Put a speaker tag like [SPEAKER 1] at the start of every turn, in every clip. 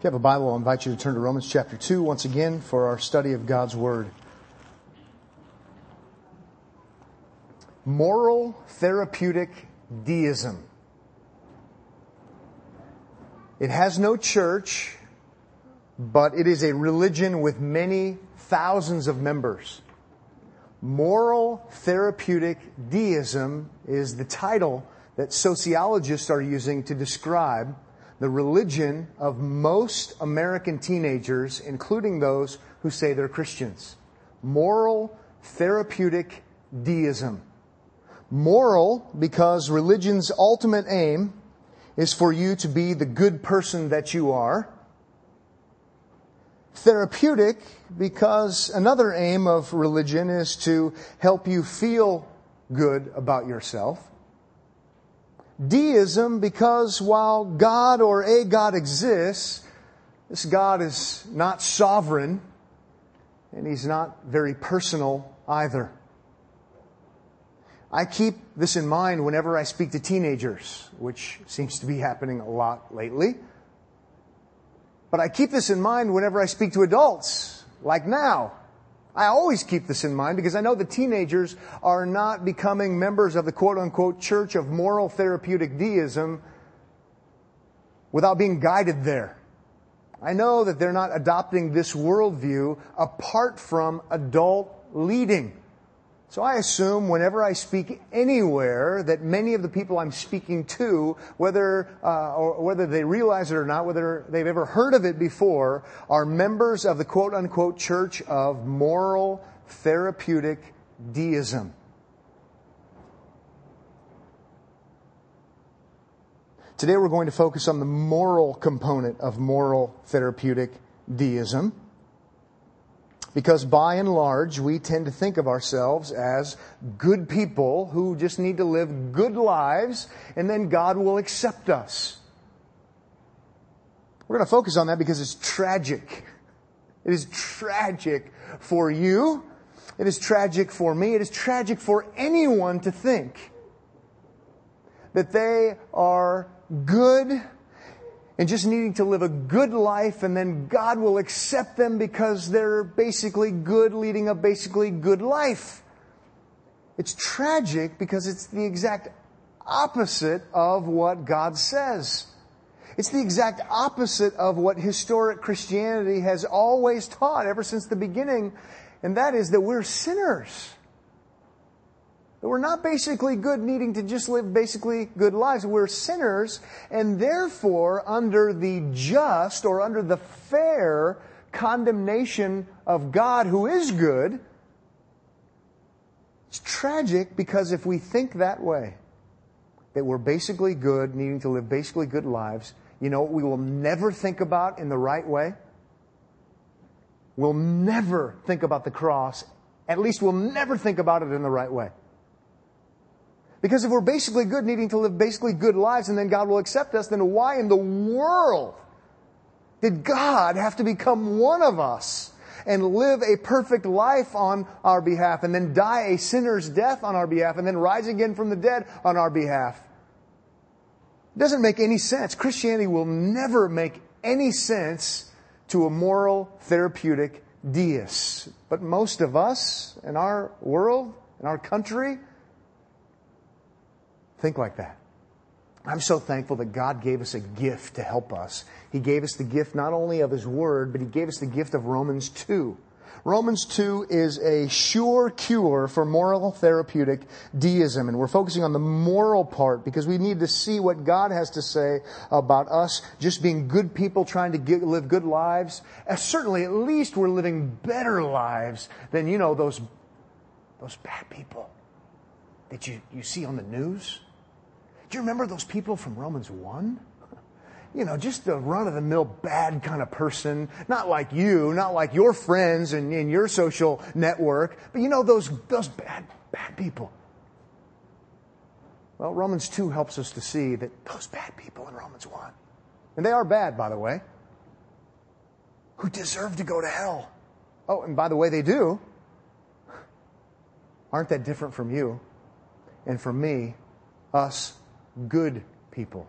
[SPEAKER 1] If you have a Bible, I'll invite you to turn to Romans chapter 2 once again for our study of God's Word. Moral therapeutic deism. It has no church, but it is a religion with many thousands of members. Moral therapeutic deism is the title that sociologists are using to describe the religion of most American teenagers, including those who say they're Christians. Moral, therapeutic deism. Moral because religion's ultimate aim is for you to be the good person that you are. Therapeutic because another aim of religion is to help you feel good about yourself. Deism because while God or a God exists, this God is not sovereign and he's not very personal either. I keep this in mind whenever I speak to teenagers, which seems to be happening a lot lately. But I keep this in mind whenever I speak to adults, like now. I always keep this in mind because I know the teenagers are not becoming members of the quote unquote church of moral therapeutic deism without being guided there. I know that they're not adopting this worldview apart from adult leading. So I assume whenever I speak anywhere that many of the people I'm speaking to, whether uh, or whether they realize it or not, whether they've ever heard of it before, are members of the quote unquote church of moral therapeutic deism. Today we're going to focus on the moral component of moral therapeutic deism. Because by and large, we tend to think of ourselves as good people who just need to live good lives and then God will accept us. We're going to focus on that because it's tragic. It is tragic for you. It is tragic for me. It is tragic for anyone to think that they are good and just needing to live a good life and then God will accept them because they're basically good, leading a basically good life. It's tragic because it's the exact opposite of what God says. It's the exact opposite of what historic Christianity has always taught ever since the beginning, and that is that we're sinners. That we're not basically good, needing to just live basically good lives. We're sinners, and therefore, under the just or under the fair condemnation of God who is good, it's tragic because if we think that way, that we're basically good, needing to live basically good lives, you know what we will never think about in the right way? We'll never think about the cross. At least we'll never think about it in the right way. Because if we're basically good, needing to live basically good lives, and then God will accept us, then why in the world did God have to become one of us and live a perfect life on our behalf, and then die a sinner's death on our behalf, and then rise again from the dead on our behalf? It doesn't make any sense. Christianity will never make any sense to a moral, therapeutic deist. But most of us in our world, in our country, Think like that. I'm so thankful that God gave us a gift to help us. He gave us the gift not only of His Word, but He gave us the gift of Romans 2. Romans 2 is a sure cure for moral therapeutic deism. And we're focusing on the moral part because we need to see what God has to say about us just being good people trying to get, live good lives. And certainly, at least we're living better lives than, you know, those, those bad people that you, you see on the news. Do you remember those people from Romans 1? You know, just the run of the mill bad kind of person. Not like you, not like your friends and, and your social network, but you know, those, those bad, bad people. Well, Romans 2 helps us to see that those bad people in Romans 1, and they are bad, by the way, who deserve to go to hell. Oh, and by the way, they do. Aren't that different from you and from me, us good people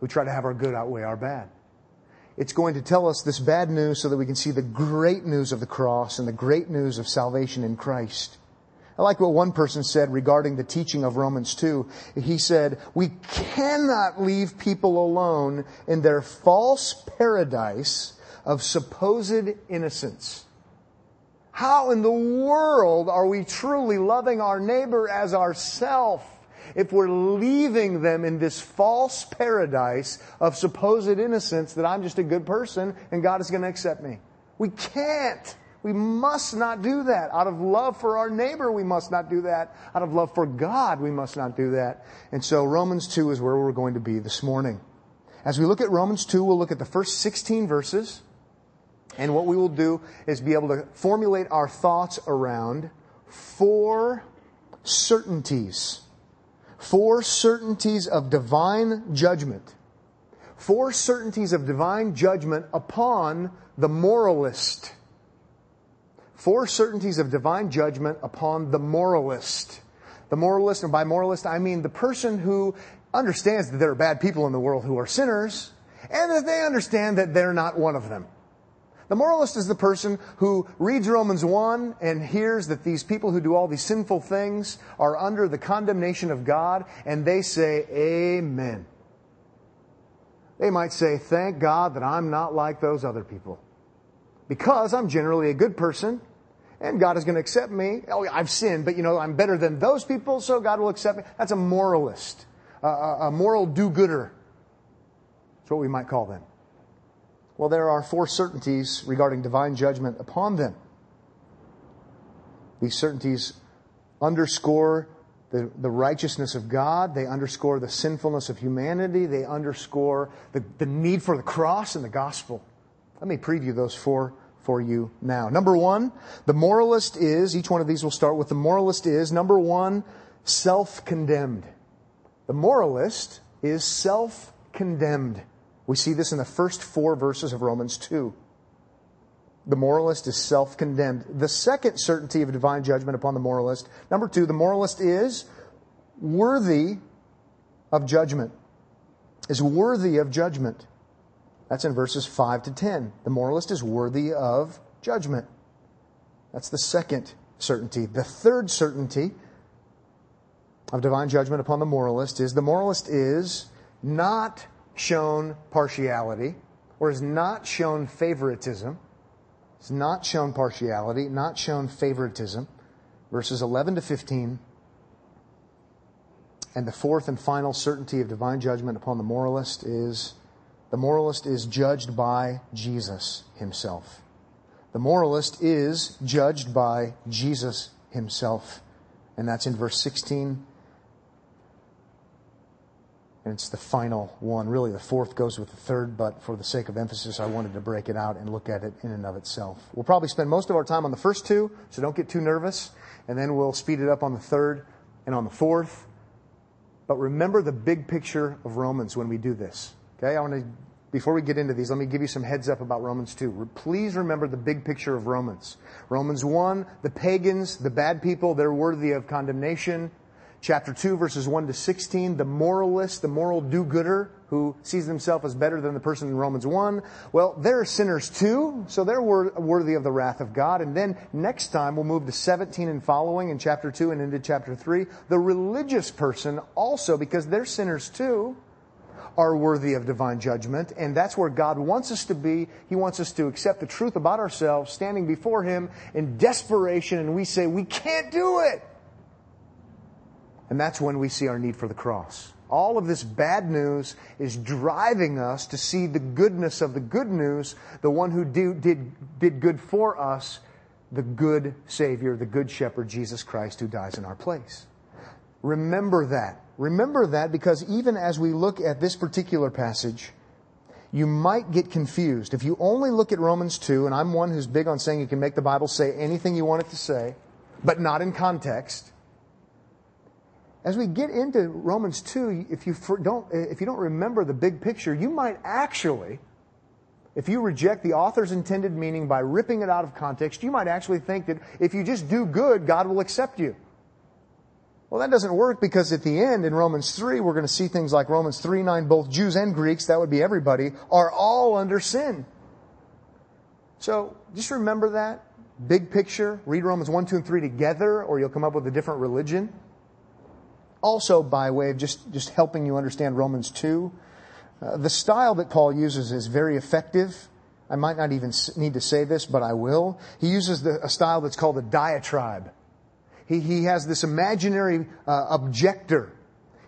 [SPEAKER 1] who try to have our good outweigh our bad. it's going to tell us this bad news so that we can see the great news of the cross and the great news of salvation in Christ. I like what one person said regarding the teaching of Romans 2. He said, we cannot leave people alone in their false paradise of supposed innocence. How in the world are we truly loving our neighbor as ourself if we're leaving them in this false paradise of supposed innocence that I'm just a good person and God is going to accept me? We can't. We must not do that. Out of love for our neighbor, we must not do that. Out of love for God, we must not do that. And so Romans 2 is where we're going to be this morning. As we look at Romans 2, we'll look at the first 16 verses. And what we will do is be able to formulate our thoughts around four certainties. Four certainties of divine judgment. Four certainties of divine judgment upon the moralist four certainties of divine judgment upon the moralist. The moralist, and by moralist, I mean the person who understands that there are bad people in the world who are sinners, and that they understand that they're not one of them. The moralist is the person who reads Romans 1 and hears that these people who do all these sinful things are under the condemnation of God, and they say, Amen. They might say, Thank God that I'm not like those other people because I'm generally a good person and God is going to accept me. Oh, I've sinned, but you know, I'm better than those people, so God will accept me. That's a moralist, a, a moral do-gooder. That's what we might call them. Well, there are four certainties regarding divine judgment upon them. These certainties underscore the, the righteousness of God. They underscore the sinfulness of humanity. They underscore the, the need for the cross and the gospel. Let me preview those four for you now. Number one, the moralist is, each one of these will start with the moralist is, number one, self-condemned. The moralist is self-condemned. We see this in the first four verses of Romans 2. The moralist is self-condemned. The second certainty of divine judgment upon the moralist, number two, the moralist is worthy of judgment. Is worthy of judgment. That's in verses 5 to 10. The moralist is worthy of judgment. That's the second certainty. The third certainty of divine judgment upon the moralist is the moralist is not shown partiality or has not shown favoritism. It's not shown partiality, not shown favoritism. Verses 11 to 15. And the fourth and final certainty of divine judgment upon the moralist is the moralist is judged by Jesus himself. The moralist is judged by Jesus himself. And that's in verse 16. And it's the final one. Really, the fourth goes with the third, but for the sake of emphasis, I wanted to break it out and look at it in and of itself. We'll probably spend most of our time on the first two, so don't get too nervous. And then we'll speed it up on the third and on the fourth. But remember the big picture of Romans when we do this. Okay, I want to, before we get into these, let me give you some heads up about Romans 2. Please remember the big picture of Romans. Romans 1, the pagans, the bad people, they're worthy of condemnation. Chapter 2, verses 1 to 16, the moralist, the moral do-gooder who sees himself as better than the person in Romans 1. Well, they're sinners too, so they're worthy of the wrath of God. And then next time we'll move to 17 and following in chapter 2 and into chapter 3. The religious person also, because they're sinners too, are worthy of divine judgment. And that's where God wants us to be. He wants us to accept the truth about ourselves, standing before Him in desperation, and we say, we can't do it. And that's when we see our need for the cross. All of this bad news is driving us to see the goodness of the good news, the one who do, did, did good for us, the good Savior, the good Shepherd, Jesus Christ, who dies in our place. Remember that. Remember that because even as we look at this particular passage, you might get confused. If you only look at Romans 2, and I'm one who's big on saying you can make the Bible say anything you want it to say, but not in context. As we get into Romans 2, if you don't, if you don't remember the big picture, you might actually, if you reject the author's intended meaning by ripping it out of context, you might actually think that if you just do good, God will accept you. Well, that doesn't work because at the end in Romans 3, we're going to see things like Romans 3 9, both Jews and Greeks, that would be everybody, are all under sin. So just remember that. Big picture. Read Romans 1, 2, and 3 together, or you'll come up with a different religion. Also, by way of just, just helping you understand Romans 2, uh, the style that Paul uses is very effective. I might not even need to say this, but I will. He uses the, a style that's called a diatribe. He, he has this imaginary uh, objector.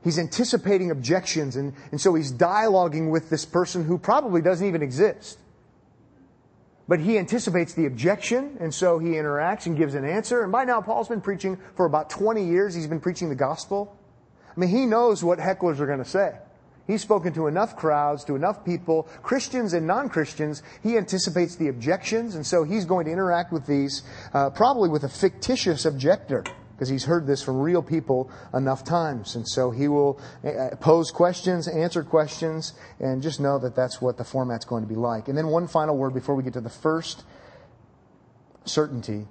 [SPEAKER 1] He's anticipating objections, and, and so he's dialoguing with this person who probably doesn't even exist. But he anticipates the objection, and so he interacts and gives an answer. And by now, Paul's been preaching for about 20 years. He's been preaching the gospel. I mean, he knows what hecklers are going to say. He's spoken to enough crowds, to enough people, Christians and non-Christians. He anticipates the objections, and so he's going to interact with these, uh, probably with a fictitious objector, because he's heard this from real people enough times. And so he will uh, pose questions, answer questions, and just know that that's what the format's going to be like. And then one final word before we get to the first certainty.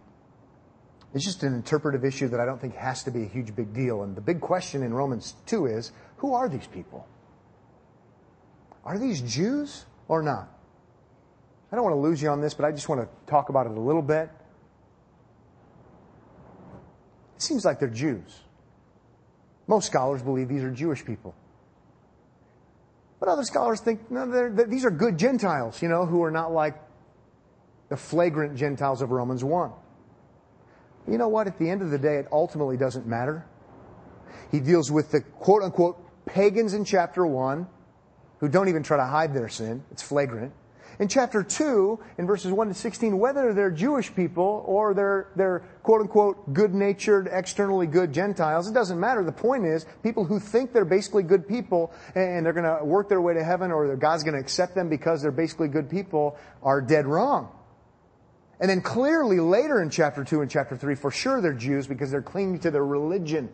[SPEAKER 1] It's just an interpretive issue that I don't think has to be a huge big deal. And the big question in Romans 2 is, who are these people? Are these Jews or not? I don't want to lose you on this, but I just want to talk about it a little bit. It seems like they're Jews. Most scholars believe these are Jewish people. But other scholars think no, they're, they're, these are good Gentiles, you know, who are not like the flagrant Gentiles of Romans 1. You know what? At the end of the day, it ultimately doesn't matter. He deals with the quote unquote pagans in chapter 1 who don't even try to hide their sin. It's flagrant. In chapter 2, in verses 1 to 16, whether they're Jewish people or they're, they're quote unquote good natured, externally good Gentiles, it doesn't matter. The point is, people who think they're basically good people and they're going to work their way to heaven or God's going to accept them because they're basically good people are dead wrong. And then clearly later in chapter 2 and chapter 3, for sure they're Jews because they're clinging to their religion.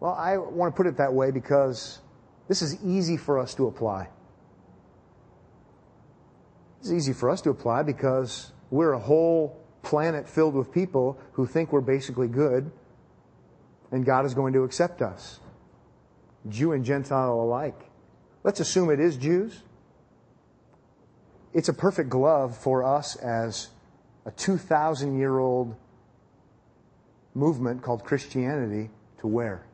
[SPEAKER 1] Well, I want to put it that way because this is easy for us to apply. It's easy for us to apply because we're a whole planet filled with people who think we're basically good and God is going to accept us. Jew and Gentile alike. Let's assume it is Jews. It's a perfect glove for us as a 2,000 year old movement called Christianity to wear.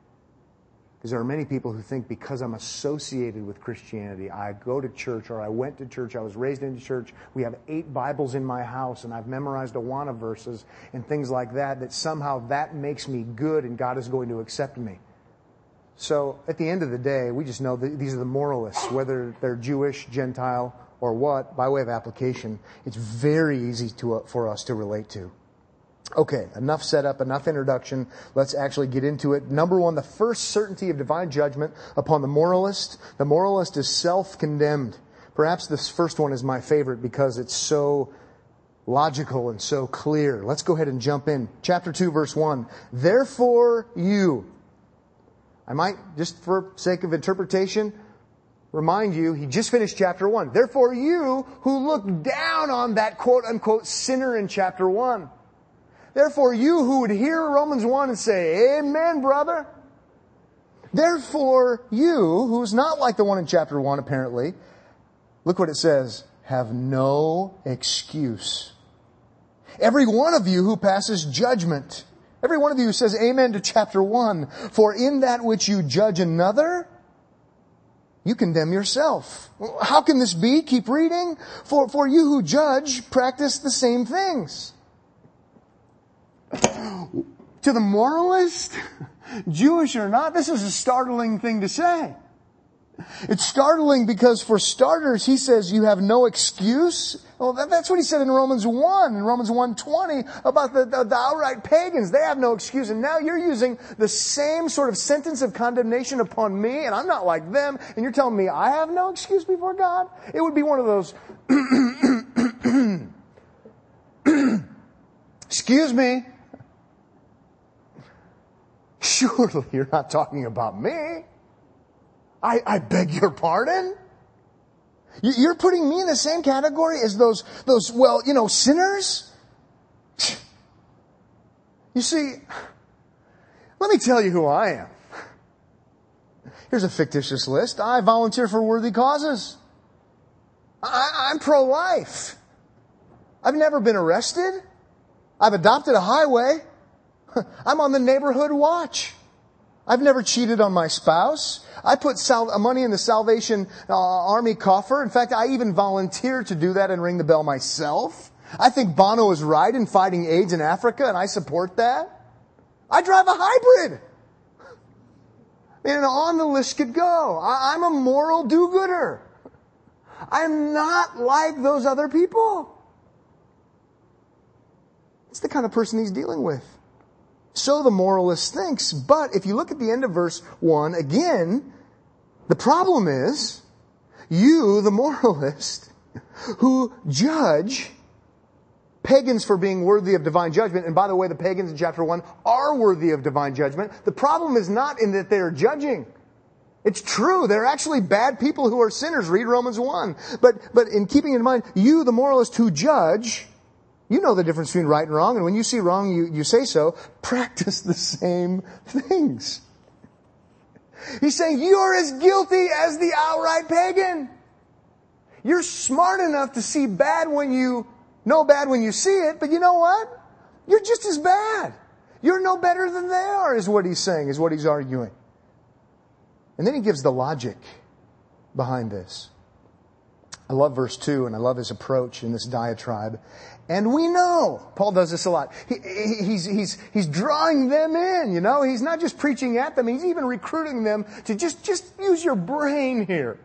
[SPEAKER 1] Because there are many people who think because I'm associated with Christianity, I go to church or I went to church, I was raised into church, we have eight Bibles in my house and I've memorized Awana verses and things like that, that somehow that makes me good and God is going to accept me. So at the end of the day, we just know that these are the moralists, whether they're Jewish, Gentile, or what, by way of application, it's very easy to, uh, for us to relate to. Okay, enough setup, enough introduction. Let's actually get into it. Number one, the first certainty of divine judgment upon the moralist. The moralist is self-condemned. Perhaps this first one is my favorite because it's so logical and so clear. Let's go ahead and jump in. Chapter 2, verse 1. Therefore you. I might, just for sake of interpretation, remind you, he just finished chapter 1. Therefore you who look down on that quote unquote sinner in chapter 1 Therefore, you who would hear Romans 1 and say, Amen, brother. Therefore, you, who's not like the one in chapter 1 apparently, look what it says, have no excuse. Every one of you who passes judgment, every one of you who says amen to chapter 1, for in that which you judge another, you condemn yourself. How can this be? Keep reading. For, for you who judge practice the same things to the moralist, Jewish or not, this is a startling thing to say. It's startling because for starters, he says you have no excuse. Well, that's what he said in Romans 1, in Romans 1.20 about the, the, the, outright pagans. They have no excuse. And now you're using the same sort of sentence of condemnation upon me, and I'm not like them, and you're telling me I have no excuse before God? It would be one of those, excuse me, Surely you're not talking about me. I, I beg your pardon? You're putting me in the same category as those, those, well, you know, sinners? You see, Let me tell you who I am. Here's a fictitious list. I volunteer for worthy causes. I, am pro-life. I've never been arrested. I've adopted a highway. I'm on the neighborhood watch. I've never cheated on my spouse. I put sal- money in the Salvation uh, Army coffer. In fact, I even volunteered to do that and ring the bell myself. I think Bono is right in fighting AIDS in Africa, and I support that. I drive a hybrid. And on the list could go. I- I'm a moral do-gooder. I'm not like those other people. It's the kind of person he's dealing with. So the moralist thinks. But if you look at the end of verse 1, again, the problem is you, the moralist, who judge pagans for being worthy of divine judgment. And by the way, the pagans in chapter 1 are worthy of divine judgment. The problem is not in that they are judging. It's true. They're actually bad people who are sinners. Read Romans 1. But, but in keeping in mind, you, the moralist who judge, you know the difference between right and wrong. And when you see wrong, you, you say so. Practice the same things. He's saying you're as guilty as the outright pagan. You're smart enough to see bad when you know bad when you see it, but you know what? You're just as bad. You're no better than they are, is what he's saying, is what he's arguing. And then he gives the logic behind this. I love verse 2 and I love his approach in this diatribe. And we know, Paul does this a lot. He, he's, he's, he's drawing them in, you know. He's not just preaching at them, he's even recruiting them to just, just use your brain here.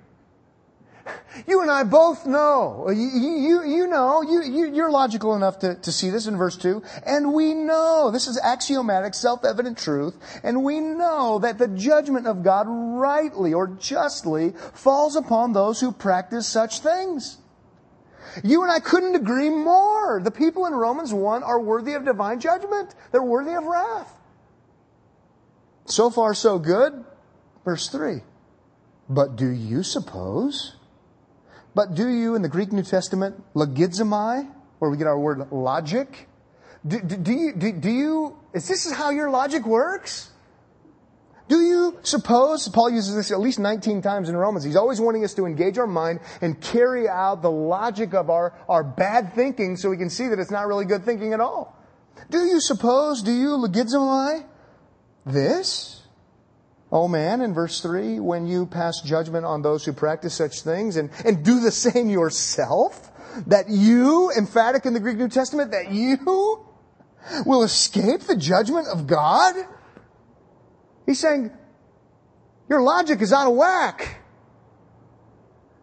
[SPEAKER 1] You and I both know. Uh, you, you, you know, you, you, you're logical enough to, to see this in verse 2. And we know, this is axiomatic, self-evident truth, and we know that the judgment of God rightly or justly falls upon those who practice such things. You and I couldn't agree more. The people in Romans 1 are worthy of divine judgment. They're worthy of wrath. So far, so good. Verse 3. But do you suppose but do you, in the Greek New Testament, logizomai, where we get our word logic, do, do, do you, do, do you, is this how your logic works? Do you suppose, Paul uses this at least 19 times in Romans, he's always wanting us to engage our mind and carry out the logic of our, our bad thinking so we can see that it's not really good thinking at all. Do you suppose, do you logizomai this? Oh man, in verse 3, when you pass judgment on those who practice such things and, and do the same yourself, that you, emphatic in the Greek New Testament, that you will escape the judgment of God? He's saying, your logic is out of whack.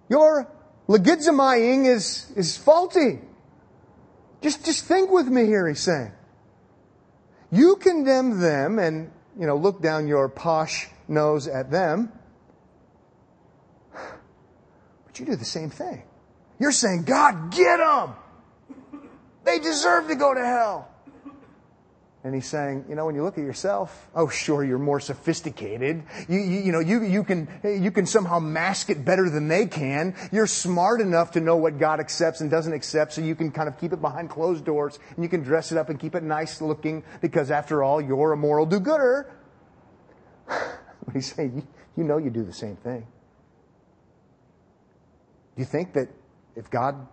[SPEAKER 1] Your legitimizing is, is faulty. Just, just think with me here, he's saying. You condemn them and, you know, look down your posh nose at them. But you do the same thing. You're saying, God, get them! They deserve to go to hell. And he's saying, you know, when you look at yourself, oh, sure, you're more sophisticated. You, you, you, know, you, you can, you can somehow mask it better than they can. You're smart enough to know what God accepts and doesn't accept, so you can kind of keep it behind closed doors and you can dress it up and keep it nice looking because after all, you're a moral do-gooder. But he's saying, you know you do the same thing. Do you think that if God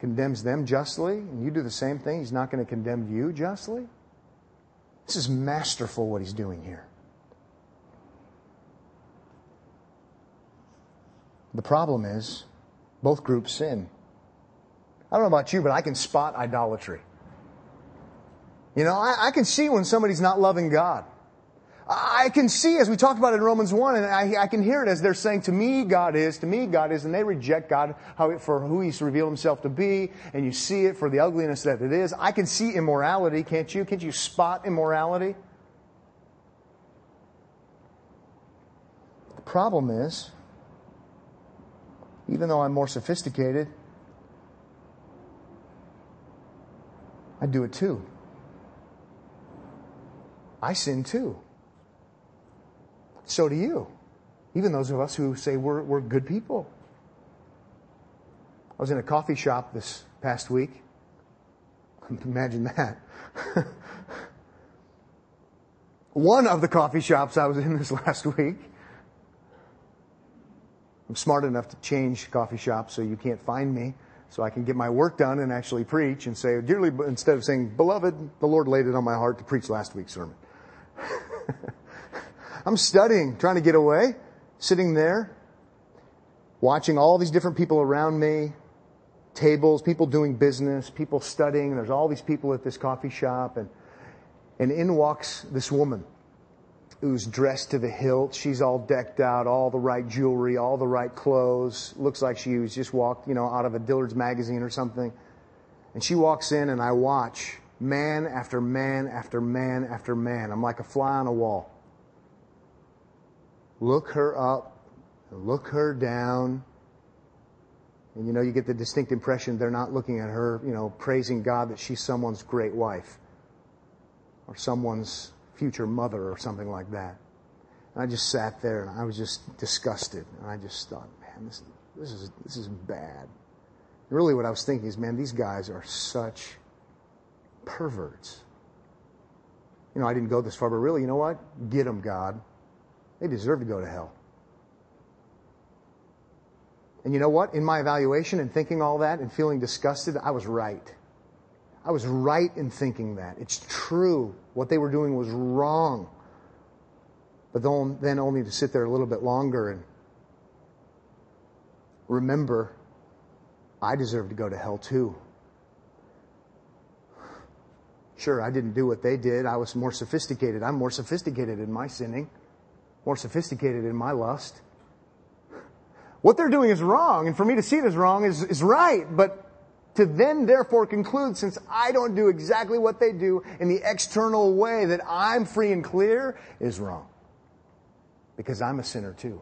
[SPEAKER 1] condemns them justly and you do the same thing, he's not going to condemn you justly? This is masterful what he's doing here. The problem is, both groups sin. I don't know about you, but I can spot idolatry. You know, I, I can see when somebody's not loving God. I can see, as we talked about in Romans 1, and I, I, can hear it as they're saying, to me God is, to me God is, and they reject God how, for who He's revealed Himself to be, and you see it for the ugliness that it is. I can see immorality, can't you? Can't you spot immorality? The problem is, even though I'm more sophisticated, I do it too. I sin too so do you. Even those of us who say we're, we're good people. I was in a coffee shop this past week. Imagine that. one of the coffee shops I was in this last week. I'm smart enough to change coffee shops so you can't find me, so I can get my work done and actually preach and say, dearly, instead of saying, beloved, the Lord laid it on my heart to preach last week's sermon. I'm studying, trying to get away, sitting there, watching all these different people around me, tables, people doing business, people studying. There's all these people at this coffee shop and, and in walks this woman who's dressed to the hilt. She's all decked out, all the right jewelry, all the right clothes. Looks like she was just walked, you know, out of a Dillard's magazine or something. And she walks in and I watch man after man after man after man. I'm like a fly on a wall. Look her up, look her down. And you know, you get the distinct impression they're not looking at her, you know, praising God that she's someone's great wife or someone's future mother or something like that. And I just sat there and I was just disgusted. And I just thought, man, this, this is, this is bad. And really what I was thinking is, man, these guys are such perverts. You know, I didn't go this far, but really, you know what? Get them, God. They deserve to go to hell. And you know what? In my evaluation and thinking all that and feeling disgusted, I was right. I was right in thinking that. It's true. What they were doing was wrong. But then only to sit there a little bit longer and remember, I deserve to go to hell too. Sure, I didn't do what they did. I was more sophisticated. I'm more sophisticated in my sinning, more sophisticated in my lust. What they're doing is wrong, and for me to see it as wrong is, is right, but to then therefore conclude since I don't do exactly what they do in the external way that I'm free and clear is wrong. Because I'm a sinner too.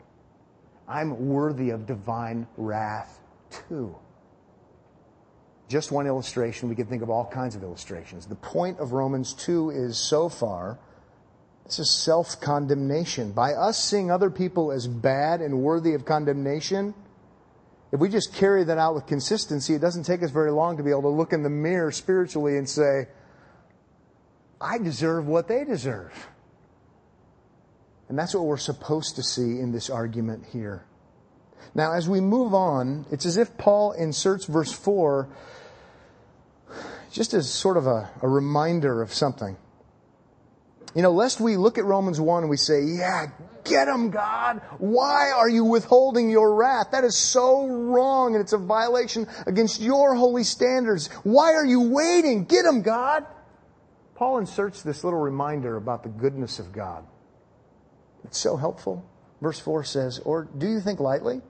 [SPEAKER 1] I'm worthy of divine wrath too. Just one illustration, we could think of all kinds of illustrations. The point of Romans 2 is so far, this a self-condemnation. By us seeing other people as bad and worthy of condemnation, if we just carry that out with consistency, it doesn't take us very long to be able to look in the mirror spiritually and say, I deserve what they deserve. And that's what we're supposed to see in this argument here. Now, as we move on, it's as if Paul inserts verse 4 just as sort of a, a reminder of something. You know, lest we look at Romans 1 and we say, yeah, get them, God. Why are you withholding your wrath? That is so wrong and it's a violation against your holy standards. Why are you waiting? Get them, God. Paul inserts this little reminder about the goodness of God. It's so helpful. Verse 4 says, Or do you think lightly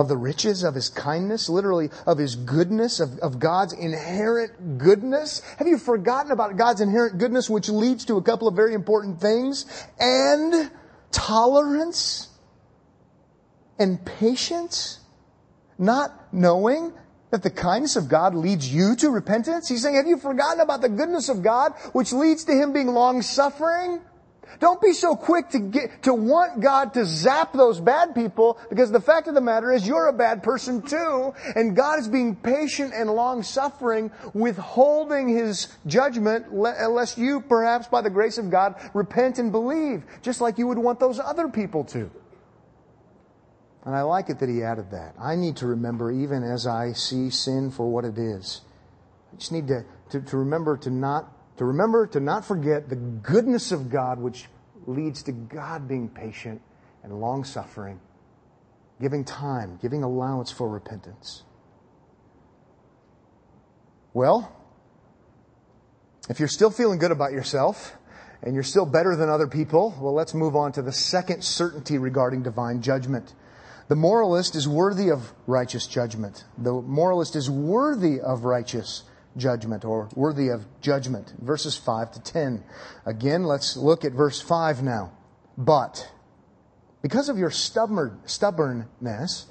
[SPEAKER 1] of the riches of his kindness, literally of his goodness, of, of God's inherent goodness? Have you forgotten about God's inherent goodness, which leads to a couple of very important things? And tolerance and patience, not knowing that the kindness of God leads you to repentance? He's saying, have you forgotten about the goodness of God, which leads to him being long suffering? Don't be so quick to get, to want God to zap those bad people because the fact of the matter is you're a bad person too. And God is being patient and long suffering, withholding His judgment unless you perhaps by the grace of God repent and believe, just like you would want those other people to. And I like it that he added that. I need to remember even as I see sin for what it is. I just need to, to, to remember to not to remember to not forget the goodness of God, which leads to God being patient and long suffering, giving time, giving allowance for repentance. Well, if you're still feeling good about yourself and you're still better than other people, well, let's move on to the second certainty regarding divine judgment. The moralist is worthy of righteous judgment. The moralist is worthy of righteous judgment or worthy of judgment. Verses 5 to 10. Again, let's look at verse 5 now. But because of your stubborn, stubbornness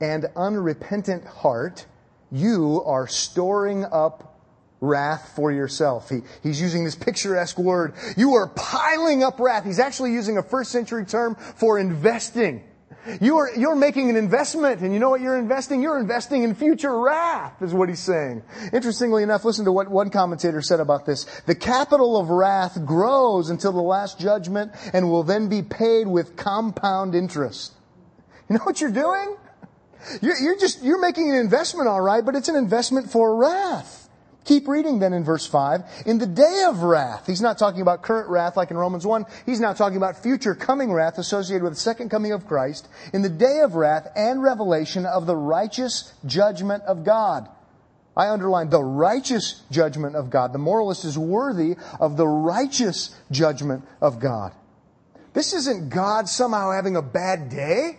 [SPEAKER 1] and unrepentant heart, you are storing up wrath for yourself. He, he's using this picturesque word. You are piling up wrath. He's actually using a first century term for investing. You are, you're making an investment, and you know what you're investing? You're investing in future wrath, is what he's saying. Interestingly enough, listen to what one commentator said about this. The capital of wrath grows until the last judgment and will then be paid with compound interest. You know what you're doing? You're, you're just, you're making an investment, alright, but it's an investment for wrath. Keep reading then in verse 5. In the day of wrath, he's not talking about current wrath like in Romans 1. He's now talking about future coming wrath associated with the second coming of Christ. In the day of wrath and revelation of the righteous judgment of God. I underline the righteous judgment of God. The moralist is worthy of the righteous judgment of God. This isn't God somehow having a bad day.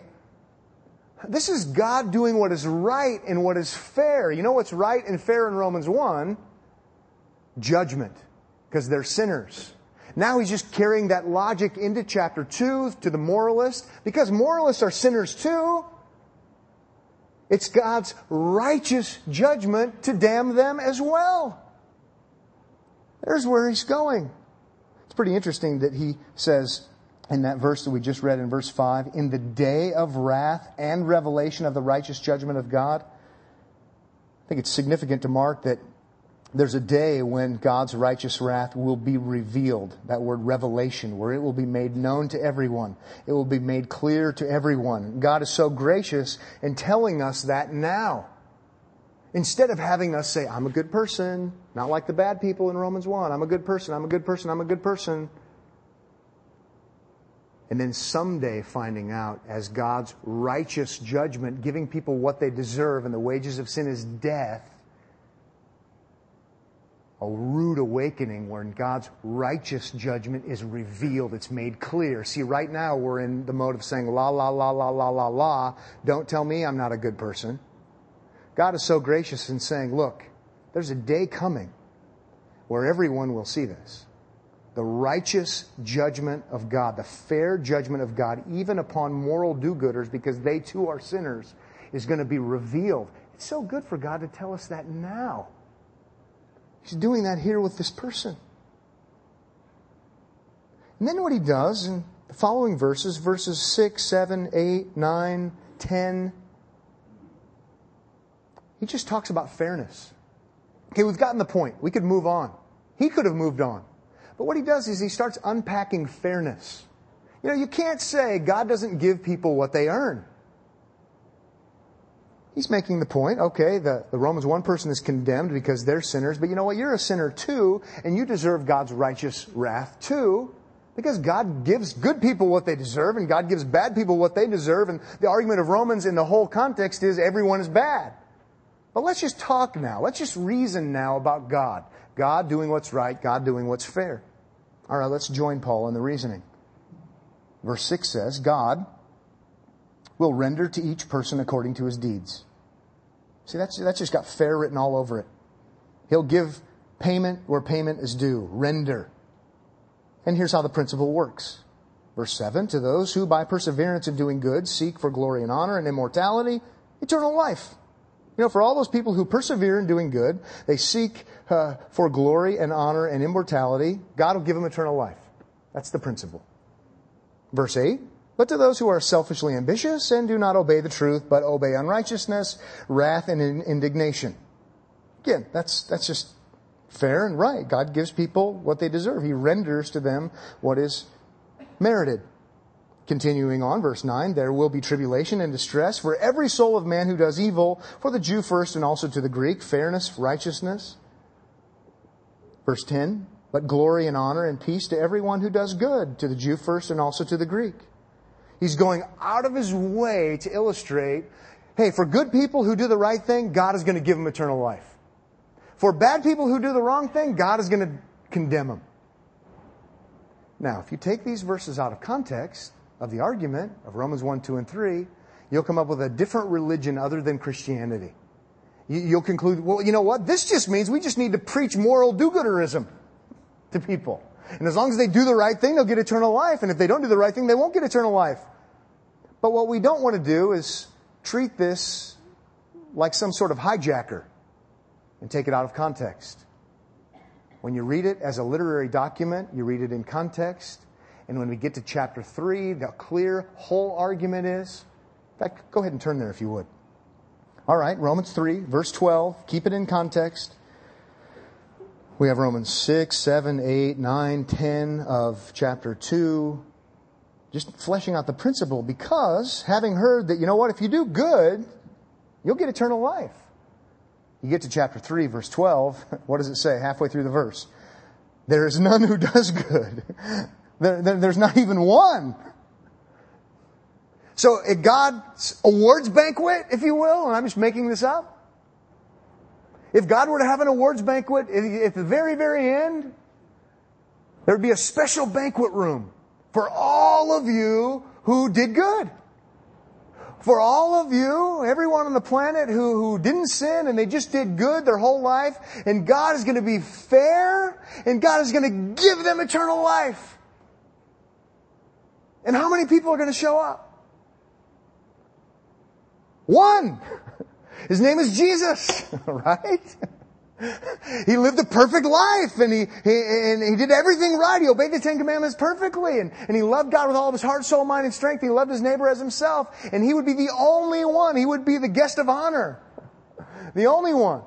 [SPEAKER 1] This is God doing what is right and what is fair. You know what's right and fair in Romans 1? Judgment, because they're sinners. Now he's just carrying that logic into chapter 2 to the moralist, because moralists are sinners too. It's God's righteous judgment to damn them as well. There's where he's going. It's pretty interesting that he says, in that verse that we just read in verse 5, in the day of wrath and revelation of the righteous judgment of God. I think it's significant to mark that there's a day when God's righteous wrath will be revealed. That word revelation, where it will be made known to everyone. It will be made clear to everyone. God is so gracious in telling us that now. Instead of having us say, I'm a good person, not like the bad people in Romans 1. I'm a good person, I'm a good person, I'm a good person and then someday finding out as God's righteous judgment, giving people what they deserve, and the wages of sin is death. A rude awakening when God's righteous judgment is revealed. It's made clear. See, right now we're in the mode of saying, la, la, la, la, la, la, la. Don't tell me I'm not a good person. God is so gracious in saying, look, there's a day coming where everyone will see this the righteous judgment of God, the fair judgment of God, even upon moral do gooders, because they too are sinners, is going to be revealed. It's so good for God to tell us that now. He's doing that here with this person. And then what he does in the following verses, verses 6, 7, 8, 9, 10, he just talks about fairness. Okay, we've gotten the point. We could move on. He could have moved on. But what he does is he starts unpacking fairness. You know, you can't say God doesn't give people what they earn. He's making the point, okay, the, the Romans 1 person is condemned because they're sinners, but you know what? You're a sinner too, and you deserve God's righteous wrath too, because God gives good people what they deserve, and God gives bad people what they deserve, and the argument of Romans in the whole context is everyone is bad. But let's just talk now. Let's just reason now about God. God doing what's right, God doing what's fair. All right, let's join Paul in the reasoning. Verse 6 says, God will render to each person according to his deeds. See, that's, that's just got fair written all over it. He'll give payment where payment is due. Render. And here's how the principle works. Verse 7 To those who, by perseverance in doing good, seek for glory and honor and immortality, eternal life. You know, for all those people who persevere in doing good, they seek uh, for glory and honor and immortality, God will give them eternal life. That's the principle. Verse 8. But to those who are selfishly ambitious and do not obey the truth, but obey unrighteousness, wrath, and indignation. Again, that's, that's just fair and right. God gives people what they deserve. He renders to them what is merited. Continuing on, verse 9, there will be tribulation and distress for every soul of man who does evil, for the Jew first and also to the Greek, fairness, righteousness. Verse 10, but glory and honor and peace to everyone who does good, to the Jew first and also to the Greek. He's going out of his way to illustrate, hey, for good people who do the right thing, God is going to give them eternal life. For bad people who do the wrong thing, God is going to condemn them. Now, if you take these verses out of context, of the argument of Romans 1, 2, and 3, you'll come up with a different religion other than Christianity. You'll conclude, well, you know what? This just means we just need to preach moral do-gooderism to people. And as long as they do the right thing, they'll get eternal life. And if they don't do the right thing, they won't get eternal life. But what we don't want to do is treat this like some sort of hijacker and take it out of context. When you read it as a literary document, you read it in context, and when we get to chapter 3, the clear whole argument is In fact, go ahead and turn there if you would. All right, Romans 3, verse 12. Keep it in context. We have Romans 6, 7, 8, 9, 10 of chapter 2. Just fleshing out the principle because having heard that, you know what, if you do good, you'll get eternal life. You get to chapter 3, verse 12. What does it say halfway through the verse? There is none who does good. There, there, there's not even one. So at God's awards banquet, if you will, and I'm just making this up, if God were to have an awards banquet at the very, very end, there would be a special banquet room for all of you who did good. For all of you, everyone on the planet who, who didn't sin and they just did good their whole life, and God is going to be fair, and God is going to give them eternal life. And how many people are going to show up? One. His name is Jesus, right? He lived a perfect life and he, he, and he did everything right. He obeyed the Ten Commandments perfectly and, and he loved God with all of his heart, soul, mind, and strength. He loved his neighbor as himself and he would be the only one. He would be the guest of honor. The only one.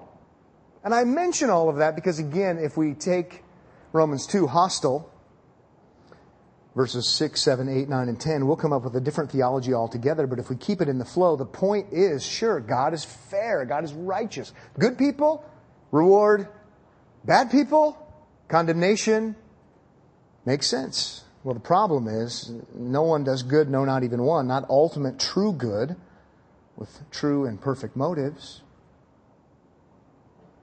[SPEAKER 1] And I mention all of that because again, if we take Romans 2 hostile, verses 6, 7, 8, 9, and 10, we'll come up with a different theology altogether. But if we keep it in the flow, the point is sure, God is fair, God is righteous. Good people, reward. Bad people, condemnation. Makes sense. Well, the problem is no one does good, no, not even one, not ultimate true good with true and perfect motives.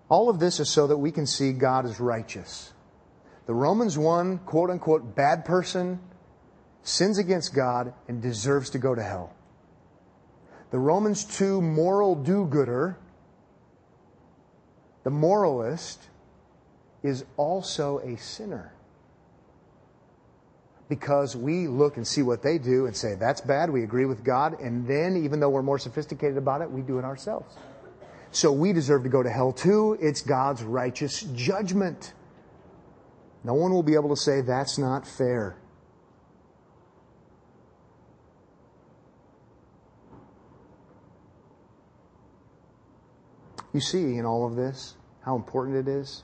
[SPEAKER 1] All of this is so that we can see God is righteous. The Romans 1, quote unquote, bad person sins against God and deserves to go to hell. The Romans 2 moral do gooder, the moralist, is also a sinner. Because we look and see what they do and say, that's bad, we agree with God, and then, even though we're more sophisticated about it, we do it ourselves. So we deserve to go to hell too. It's God's righteous judgment. No one will be able to say that's not fair. You see in all of this how important it is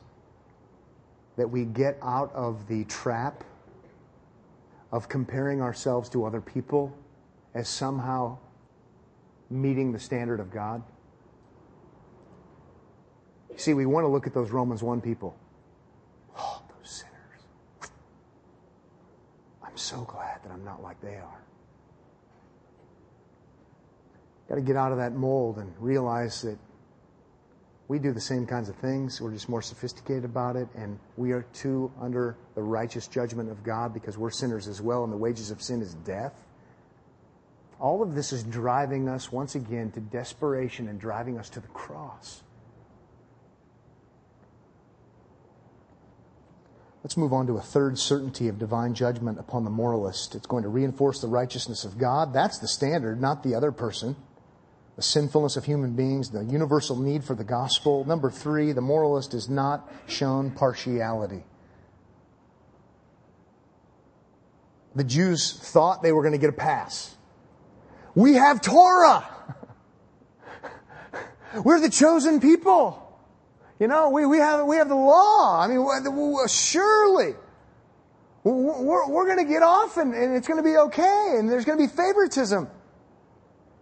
[SPEAKER 1] that we get out of the trap of comparing ourselves to other people as somehow meeting the standard of God. See, we want to look at those Romans 1 people. I'm so glad that I'm not like they are. Got to get out of that mold and realize that we do the same kinds of things. We're just more sophisticated about it, and we are too under the righteous judgment of God because we're sinners as well, and the wages of sin is death. All of this is driving us once again to desperation and driving us to the cross. Let's move on to a third certainty of divine judgment upon the moralist. It's going to reinforce the righteousness of God. That's the standard, not the other person. The sinfulness of human beings, the universal need for the gospel. Number three, the moralist is not shown partiality. The Jews thought they were going to get a pass. We have Torah. We're the chosen people. You know, we, we, have, we have the law. I mean, surely we're, we're going to get off and, and it's going to be okay and there's going to be favoritism.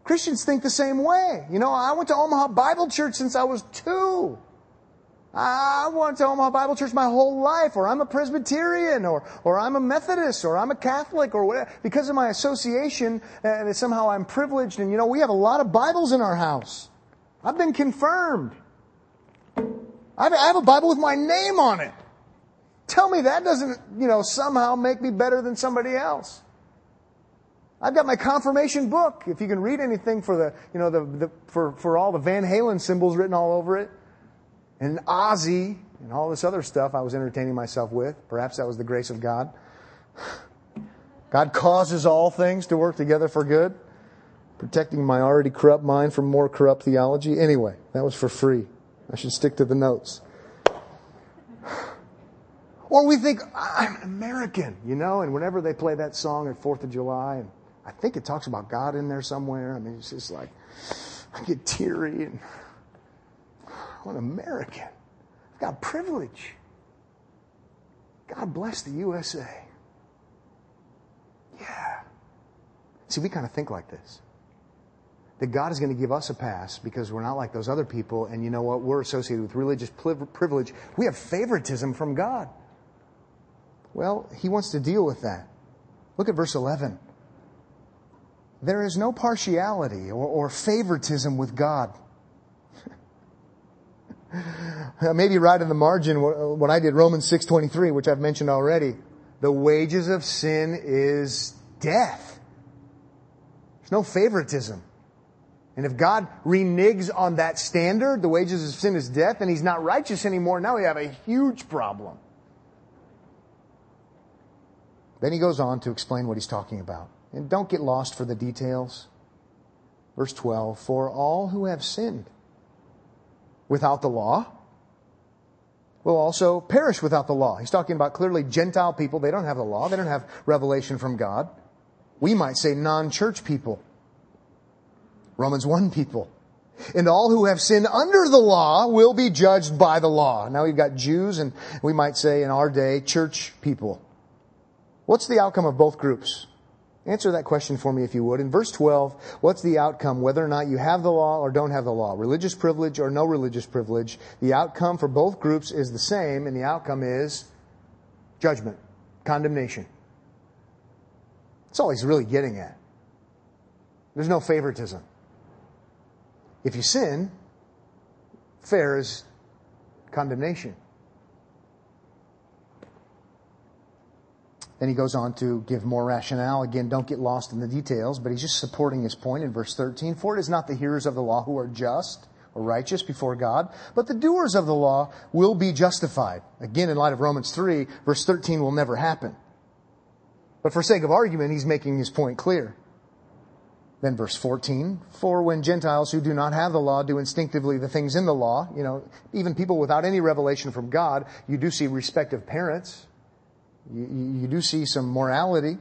[SPEAKER 1] Christians think the same way. You know, I went to Omaha Bible Church since I was two. I went to Omaha Bible Church my whole life, or I'm a Presbyterian, or, or I'm a Methodist, or I'm a Catholic, or whatever. Because of my association, uh, somehow I'm privileged, and you know, we have a lot of Bibles in our house. I've been confirmed. I have a Bible with my name on it. Tell me that doesn't, you know, somehow make me better than somebody else. I've got my confirmation book. If you can read anything for the, you know, the, the for, for all the Van Halen symbols written all over it, and Ozzy, and all this other stuff I was entertaining myself with. Perhaps that was the grace of God. God causes all things to work together for good, protecting my already corrupt mind from more corrupt theology. Anyway, that was for free. I should stick to the notes. Or we think, I'm an American, you know, and whenever they play that song at 4th of July, and I think it talks about God in there somewhere. I mean, it's just like, I get teary and I'm an American. I've got privilege. God bless the USA. Yeah. See, we kind of think like this. That God is going to give us a pass because we're not like those other people, and you know what? We're associated with religious privilege. We have favoritism from God. Well, He wants to deal with that. Look at verse 11. There is no partiality or, or favoritism with God. Maybe right in the margin when I did Romans 6:23, which I've mentioned already, the wages of sin is death. There's no favoritism. And if God reneges on that standard, the wages of sin is death, and he's not righteous anymore, now we have a huge problem. Then he goes on to explain what he's talking about. And don't get lost for the details. Verse 12 For all who have sinned without the law will also perish without the law. He's talking about clearly Gentile people. They don't have the law, they don't have revelation from God. We might say non church people. Romans 1 people. And all who have sinned under the law will be judged by the law. Now we've got Jews and we might say in our day church people. What's the outcome of both groups? Answer that question for me if you would. In verse 12, what's the outcome whether or not you have the law or don't have the law? Religious privilege or no religious privilege? The outcome for both groups is the same, and the outcome is judgment, condemnation. That's all he's really getting at. There's no favoritism. If you sin, fair is condemnation. Then he goes on to give more rationale. Again, don't get lost in the details, but he's just supporting his point in verse 13. For it is not the hearers of the law who are just or righteous before God, but the doers of the law will be justified. Again, in light of Romans 3, verse 13 will never happen. But for sake of argument, he's making his point clear. Then verse 14, for when Gentiles who do not have the law do instinctively the things in the law, you know, even people without any revelation from God, you do see respective parents, you, you do see some morality.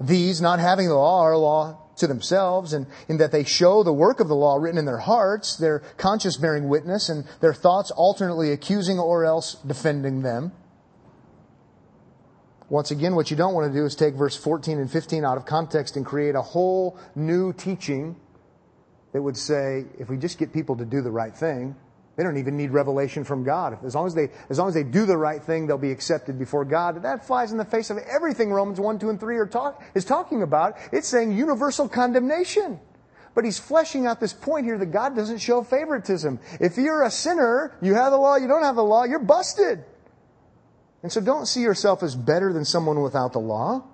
[SPEAKER 1] These, not having the law, are law to themselves, and in that they show the work of the law written in their hearts, their conscience bearing witness, and their thoughts alternately accusing or else defending them. Once again, what you don't want to do is take verse 14 and 15 out of context and create a whole new teaching that would say, if we just get people to do the right thing, they don't even need revelation from God. As long as they, as long as they do the right thing, they'll be accepted before God. That flies in the face of everything Romans 1, 2, and 3 are talk, is talking about. It's saying universal condemnation. But he's fleshing out this point here that God doesn't show favoritism. If you're a sinner, you have the law, you don't have the law, you're busted. And so don't see yourself as better than someone without the law.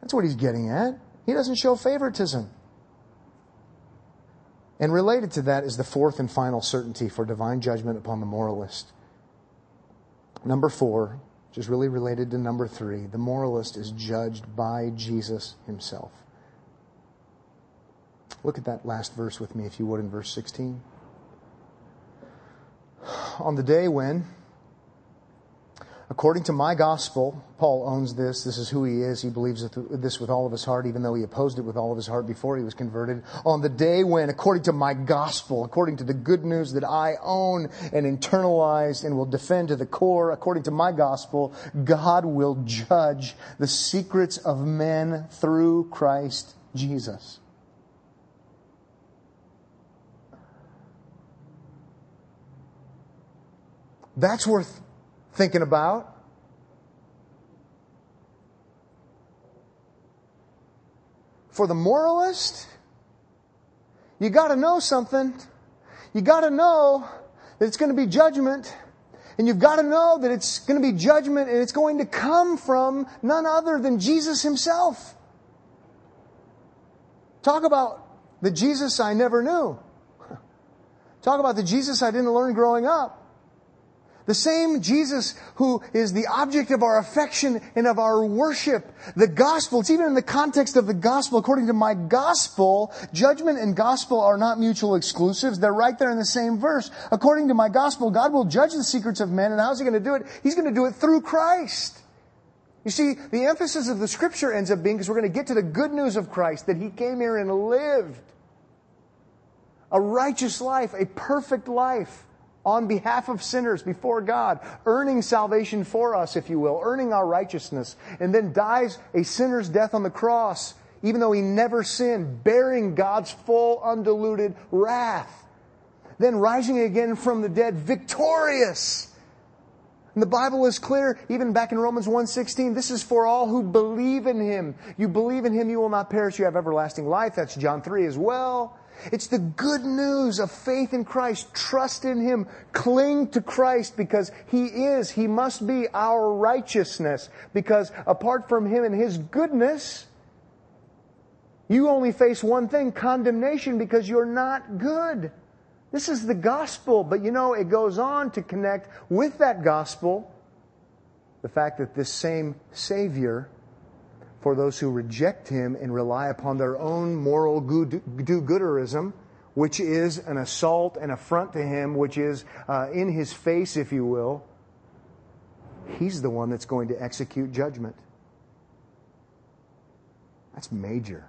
[SPEAKER 1] That's what he's getting at. He doesn't show favoritism. And related to that is the fourth and final certainty for divine judgment upon the moralist. Number four, which is really related to number three, the moralist is judged by Jesus himself. Look at that last verse with me, if you would, in verse 16. On the day when According to my gospel, Paul owns this. This is who he is. He believes this with all of his heart, even though he opposed it with all of his heart before he was converted. On the day when, according to my gospel, according to the good news that I own and internalized and will defend to the core, according to my gospel, God will judge the secrets of men through Christ Jesus. That's worth thinking about. For the moralist, you got to know something. You got to know that it's going to be judgment. And you've got to know that it's going to be judgment and it's going to come from none other than Jesus himself. Talk about the Jesus I never knew. Talk about the Jesus I didn't learn growing up. The same Jesus who is the object of our affection and of our worship. The gospel, it's even in the context of the gospel. According to my gospel, judgment and gospel are not mutual exclusives. They're right there in the same verse. According to my gospel, God will judge the secrets of men. And how's he going to do it? He's going to do it through Christ. You see, the emphasis of the scripture ends up being because we're going to get to the good news of Christ that he came here and lived a righteous life, a perfect life on behalf of sinners before God, earning salvation for us, if you will, earning our righteousness, and then dies a sinner's death on the cross, even though he never sinned, bearing God's full, undiluted wrath. Then rising again from the dead, victorious. And the Bible is clear, even back in Romans 1.16, this is for all who believe in Him. You believe in Him, you will not perish, you have everlasting life. That's John 3 as well. It's the good news of faith in Christ. Trust in Him. Cling to Christ because He is, He must be our righteousness. Because apart from Him and His goodness, you only face one thing, condemnation because you're not good. This is the gospel, but you know, it goes on to connect with that gospel the fact that this same Savior for those who reject him and rely upon their own moral do-gooderism, which is an assault and affront to him, which is uh, in his face, if you will. He's the one that's going to execute judgment. That's major.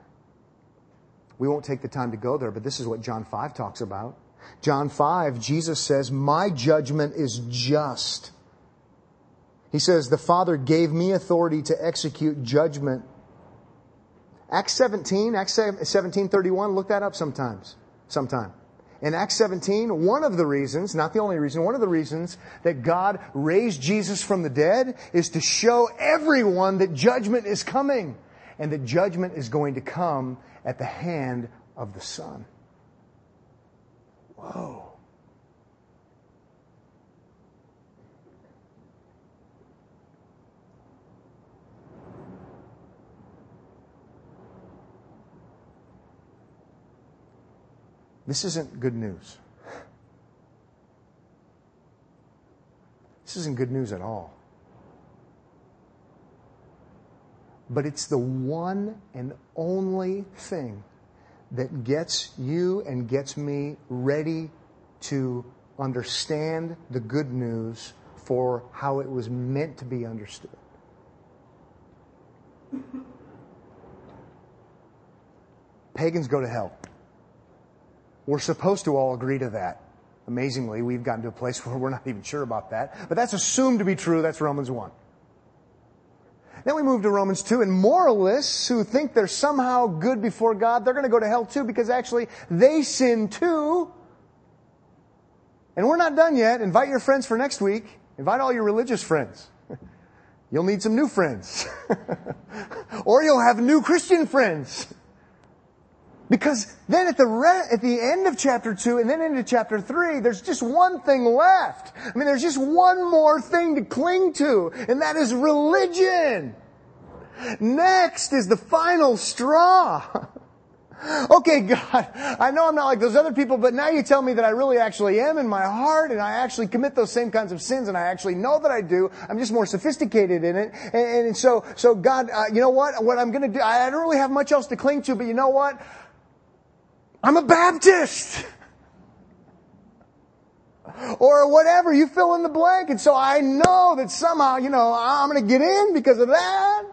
[SPEAKER 1] We won't take the time to go there, but this is what John 5 talks about. John 5, Jesus says, My judgment is just he says, The Father gave me authority to execute judgment. Acts 17, Acts 17, 31, look that up sometimes, sometime. In Acts 17, one of the reasons, not the only reason, one of the reasons that God raised Jesus from the dead is to show everyone that judgment is coming and that judgment is going to come at the hand of the Son. Whoa. This isn't good news. This isn't good news at all. But it's the one and only thing that gets you and gets me ready to understand the good news for how it was meant to be understood. Pagans go to hell. We're supposed to all agree to that. Amazingly, we've gotten to a place where we're not even sure about that. But that's assumed to be true. That's Romans 1. Then we move to Romans 2, and moralists who think they're somehow good before God, they're going to go to hell too because actually they sin too. And we're not done yet. Invite your friends for next week. Invite all your religious friends. You'll need some new friends. or you'll have new Christian friends. Because then at the, re- at the end of chapter 2 and then into chapter 3, there's just one thing left. I mean, there's just one more thing to cling to, and that is religion. Next is the final straw. okay, God, I know I'm not like those other people, but now you tell me that I really actually am in my heart and I actually commit those same kinds of sins and I actually know that I do. I'm just more sophisticated in it. And, and so, so God, uh, you know what? What I'm going to do, I don't really have much else to cling to, but you know what? I'm a Baptist. or whatever, you fill in the blank. And so I know that somehow, you know, I'm going to get in because of that.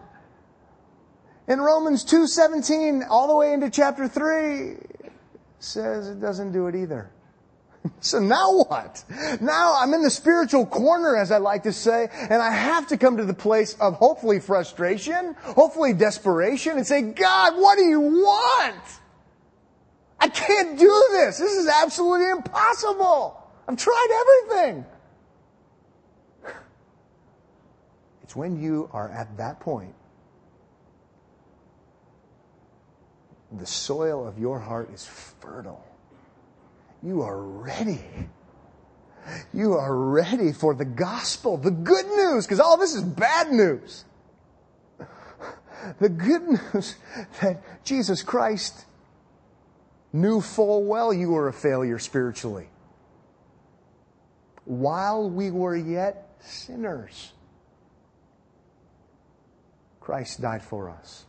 [SPEAKER 1] In Romans 2:17 all the way into chapter 3 says it doesn't do it either. So now what? Now I'm in the spiritual corner, as I like to say, and I have to come to the place of hopefully frustration, hopefully desperation, and say, God, what do you want? I can't do this. This is absolutely impossible. I've tried everything. It's when you are at that point, the soil of your heart is fertile. You are ready. You are ready for the gospel, the good news, because all this is bad news. The good news that Jesus Christ knew full well you were a failure spiritually. While we were yet sinners, Christ died for us.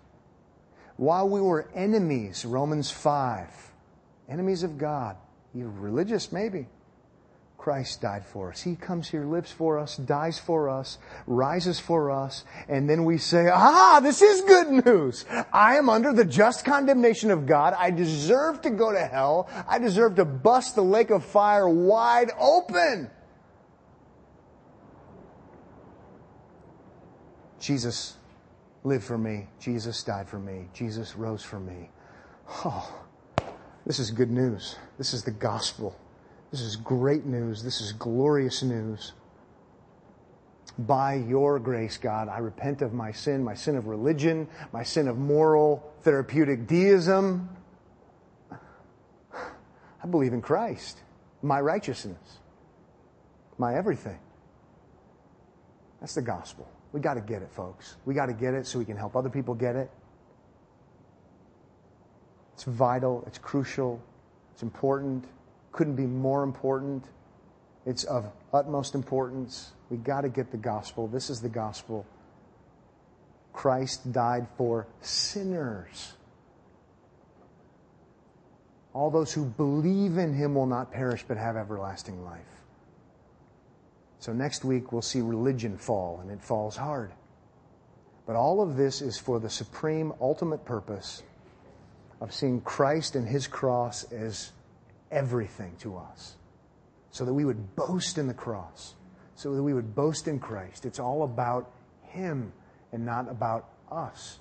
[SPEAKER 1] While we were enemies, Romans 5, enemies of God, you're religious maybe, Christ died for us. He comes here, lives for us, dies for us, rises for us, and then we say, ah, this is good news. I am under the just condemnation of God. I deserve to go to hell. I deserve to bust the lake of fire wide open. Jesus lived for me. Jesus died for me. Jesus rose for me. Oh, this is good news. This is the gospel. This is great news. This is glorious news. By your grace, God, I repent of my sin, my sin of religion, my sin of moral, therapeutic deism. I believe in Christ, my righteousness, my everything. That's the gospel. We got to get it, folks. We got to get it so we can help other people get it. It's vital, it's crucial, it's important, couldn't be more important. It's of utmost importance. We got to get the gospel. This is the gospel. Christ died for sinners. All those who believe in him will not perish but have everlasting life. So next week we'll see religion fall, and it falls hard. But all of this is for the supreme, ultimate purpose of seeing Christ and his cross as everything to us. So that we would boast in the cross, so that we would boast in Christ. It's all about him and not about us.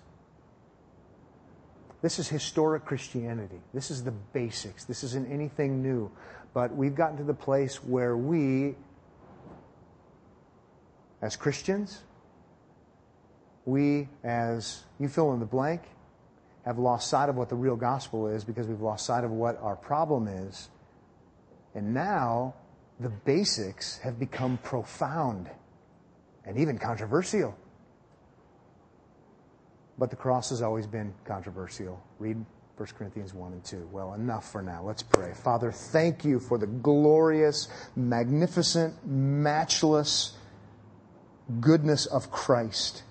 [SPEAKER 1] This is historic Christianity. This is the basics. This isn't anything new. But we've gotten to the place where we as Christians, we, as you fill in the blank, have lost sight of what the real gospel is because we've lost sight of what our problem is. And now the basics have become profound and even controversial. But the cross has always been controversial. Read 1 Corinthians 1 and 2. Well, enough for now. Let's pray. Father, thank you for the glorious, magnificent, matchless, goodness of Christ.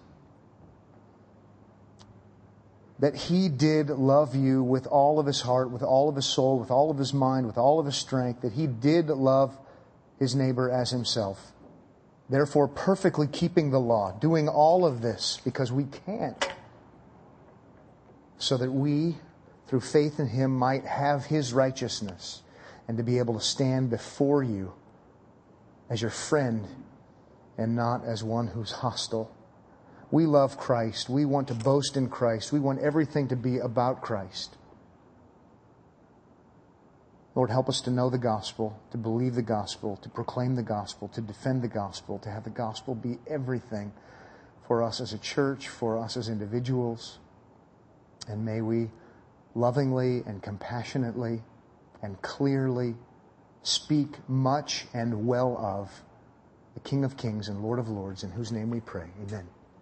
[SPEAKER 1] That he did love you with all of his heart, with all of his soul, with all of his mind, with all of his strength, that he did love his neighbor as himself. Therefore, perfectly keeping the law, doing all of this because we can't, so that we, through faith in him, might have his righteousness and to be able to stand before you as your friend and not as one who's hostile. We love Christ. We want to boast in Christ. We want everything to be about Christ. Lord, help us to know the gospel, to believe the gospel, to proclaim the gospel, to defend the gospel, to have the gospel be everything for us as a church, for us as individuals. And may we lovingly and compassionately and clearly speak much and well of the King of Kings and Lord of Lords, in whose name we pray. Amen.